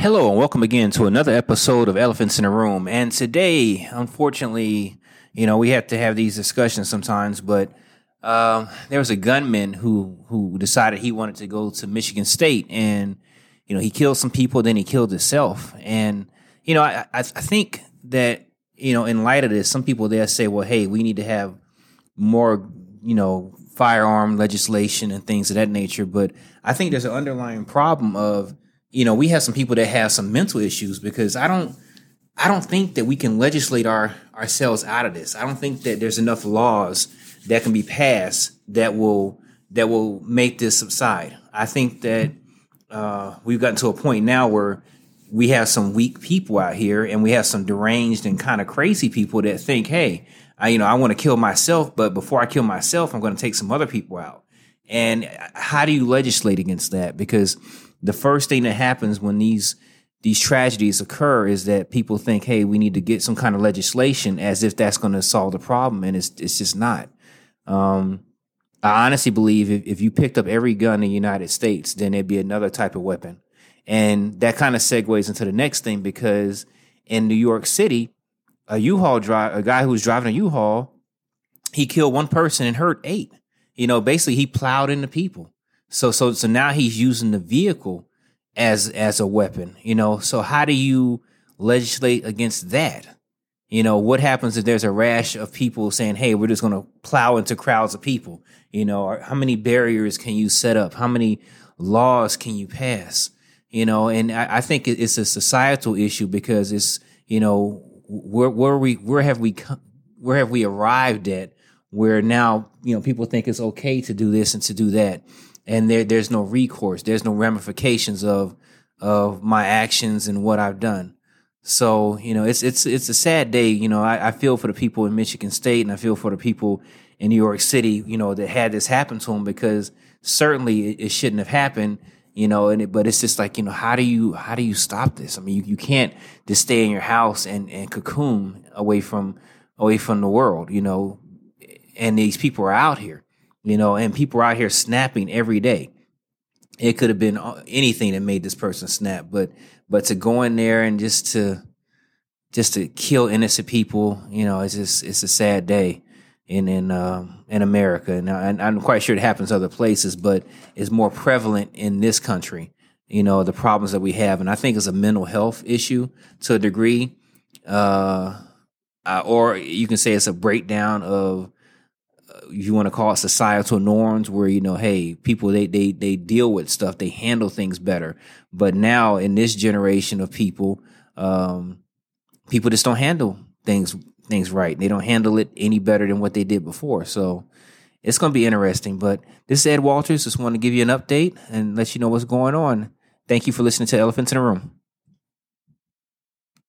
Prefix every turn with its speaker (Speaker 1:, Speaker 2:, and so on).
Speaker 1: Hello and welcome again to another episode of Elephants in the Room. And today, unfortunately, you know, we have to have these discussions sometimes, but um, there was a gunman who who decided he wanted to go to Michigan State, and you know, he killed some people, then he killed himself. And you know, I I, I think that you know, in light of this, some people there say, well, hey, we need to have more, you know, firearm legislation and things of that nature. But I think there's an underlying problem of you know, we have some people that have some mental issues because I don't I don't think that we can legislate our ourselves out of this. I don't think that there's enough laws that can be passed that will that will make this subside. I think that uh, we've gotten to a point now where we have some weak people out here, and we have some deranged and kind of crazy people that think, "Hey, I, you know, I want to kill myself, but before I kill myself, I'm going to take some other people out." And how do you legislate against that? Because the first thing that happens when these these tragedies occur is that people think, "Hey, we need to get some kind of legislation," as if that's going to solve the problem, and it's it's just not. Um, I honestly believe if, if you picked up every gun in the United States, then it'd be another type of weapon, and that kind of segues into the next thing because in New York City, a U-Haul drive, a guy who was driving a U-Haul, he killed one person and hurt eight. You know, basically he plowed into people. So so so now he's using the vehicle as as a weapon, you know. So how do you legislate against that? You know, what happens if there's a rash of people saying, "Hey, we're just going to plow into crowds of people"? You know, how many barriers can you set up? How many laws can you pass? You know, and I, I think it's a societal issue because it's you know where where we where have we where have we arrived at where now you know people think it's okay to do this and to do that. And there there's no recourse. There's no ramifications of of my actions and what I've done. So you know it's it's it's a sad day. You know I, I feel for the people in Michigan State and I feel for the people in New York City you know that had this happen to them because certainly it, it shouldn't have happened you know and it, but it's just like you know how do you how do you stop this? I mean you, you can't just stay in your house and and cocoon away from away from the world you know and these people are out here you know, and people are out here snapping every day. It could have been anything that made this person snap, but but to go in there and just to just to kill innocent people, you know, it's just it's a sad day in in um, in America, and, I, I'm quite sure it happens other places, but it's more prevalent in this country. You know, the problems that we have, and I think it's a mental health issue to a degree, uh, uh, or you can say it's a breakdown of you want to call it societal norms where you know hey people they they they deal with stuff they handle things better. But now in this generation of people um people just don't handle things things right. They don't handle it any better than what they did before. So it's going to be interesting. But this is ed walters. Just want to give you an update and let you know what's going on. Thank you for listening to elephants in the room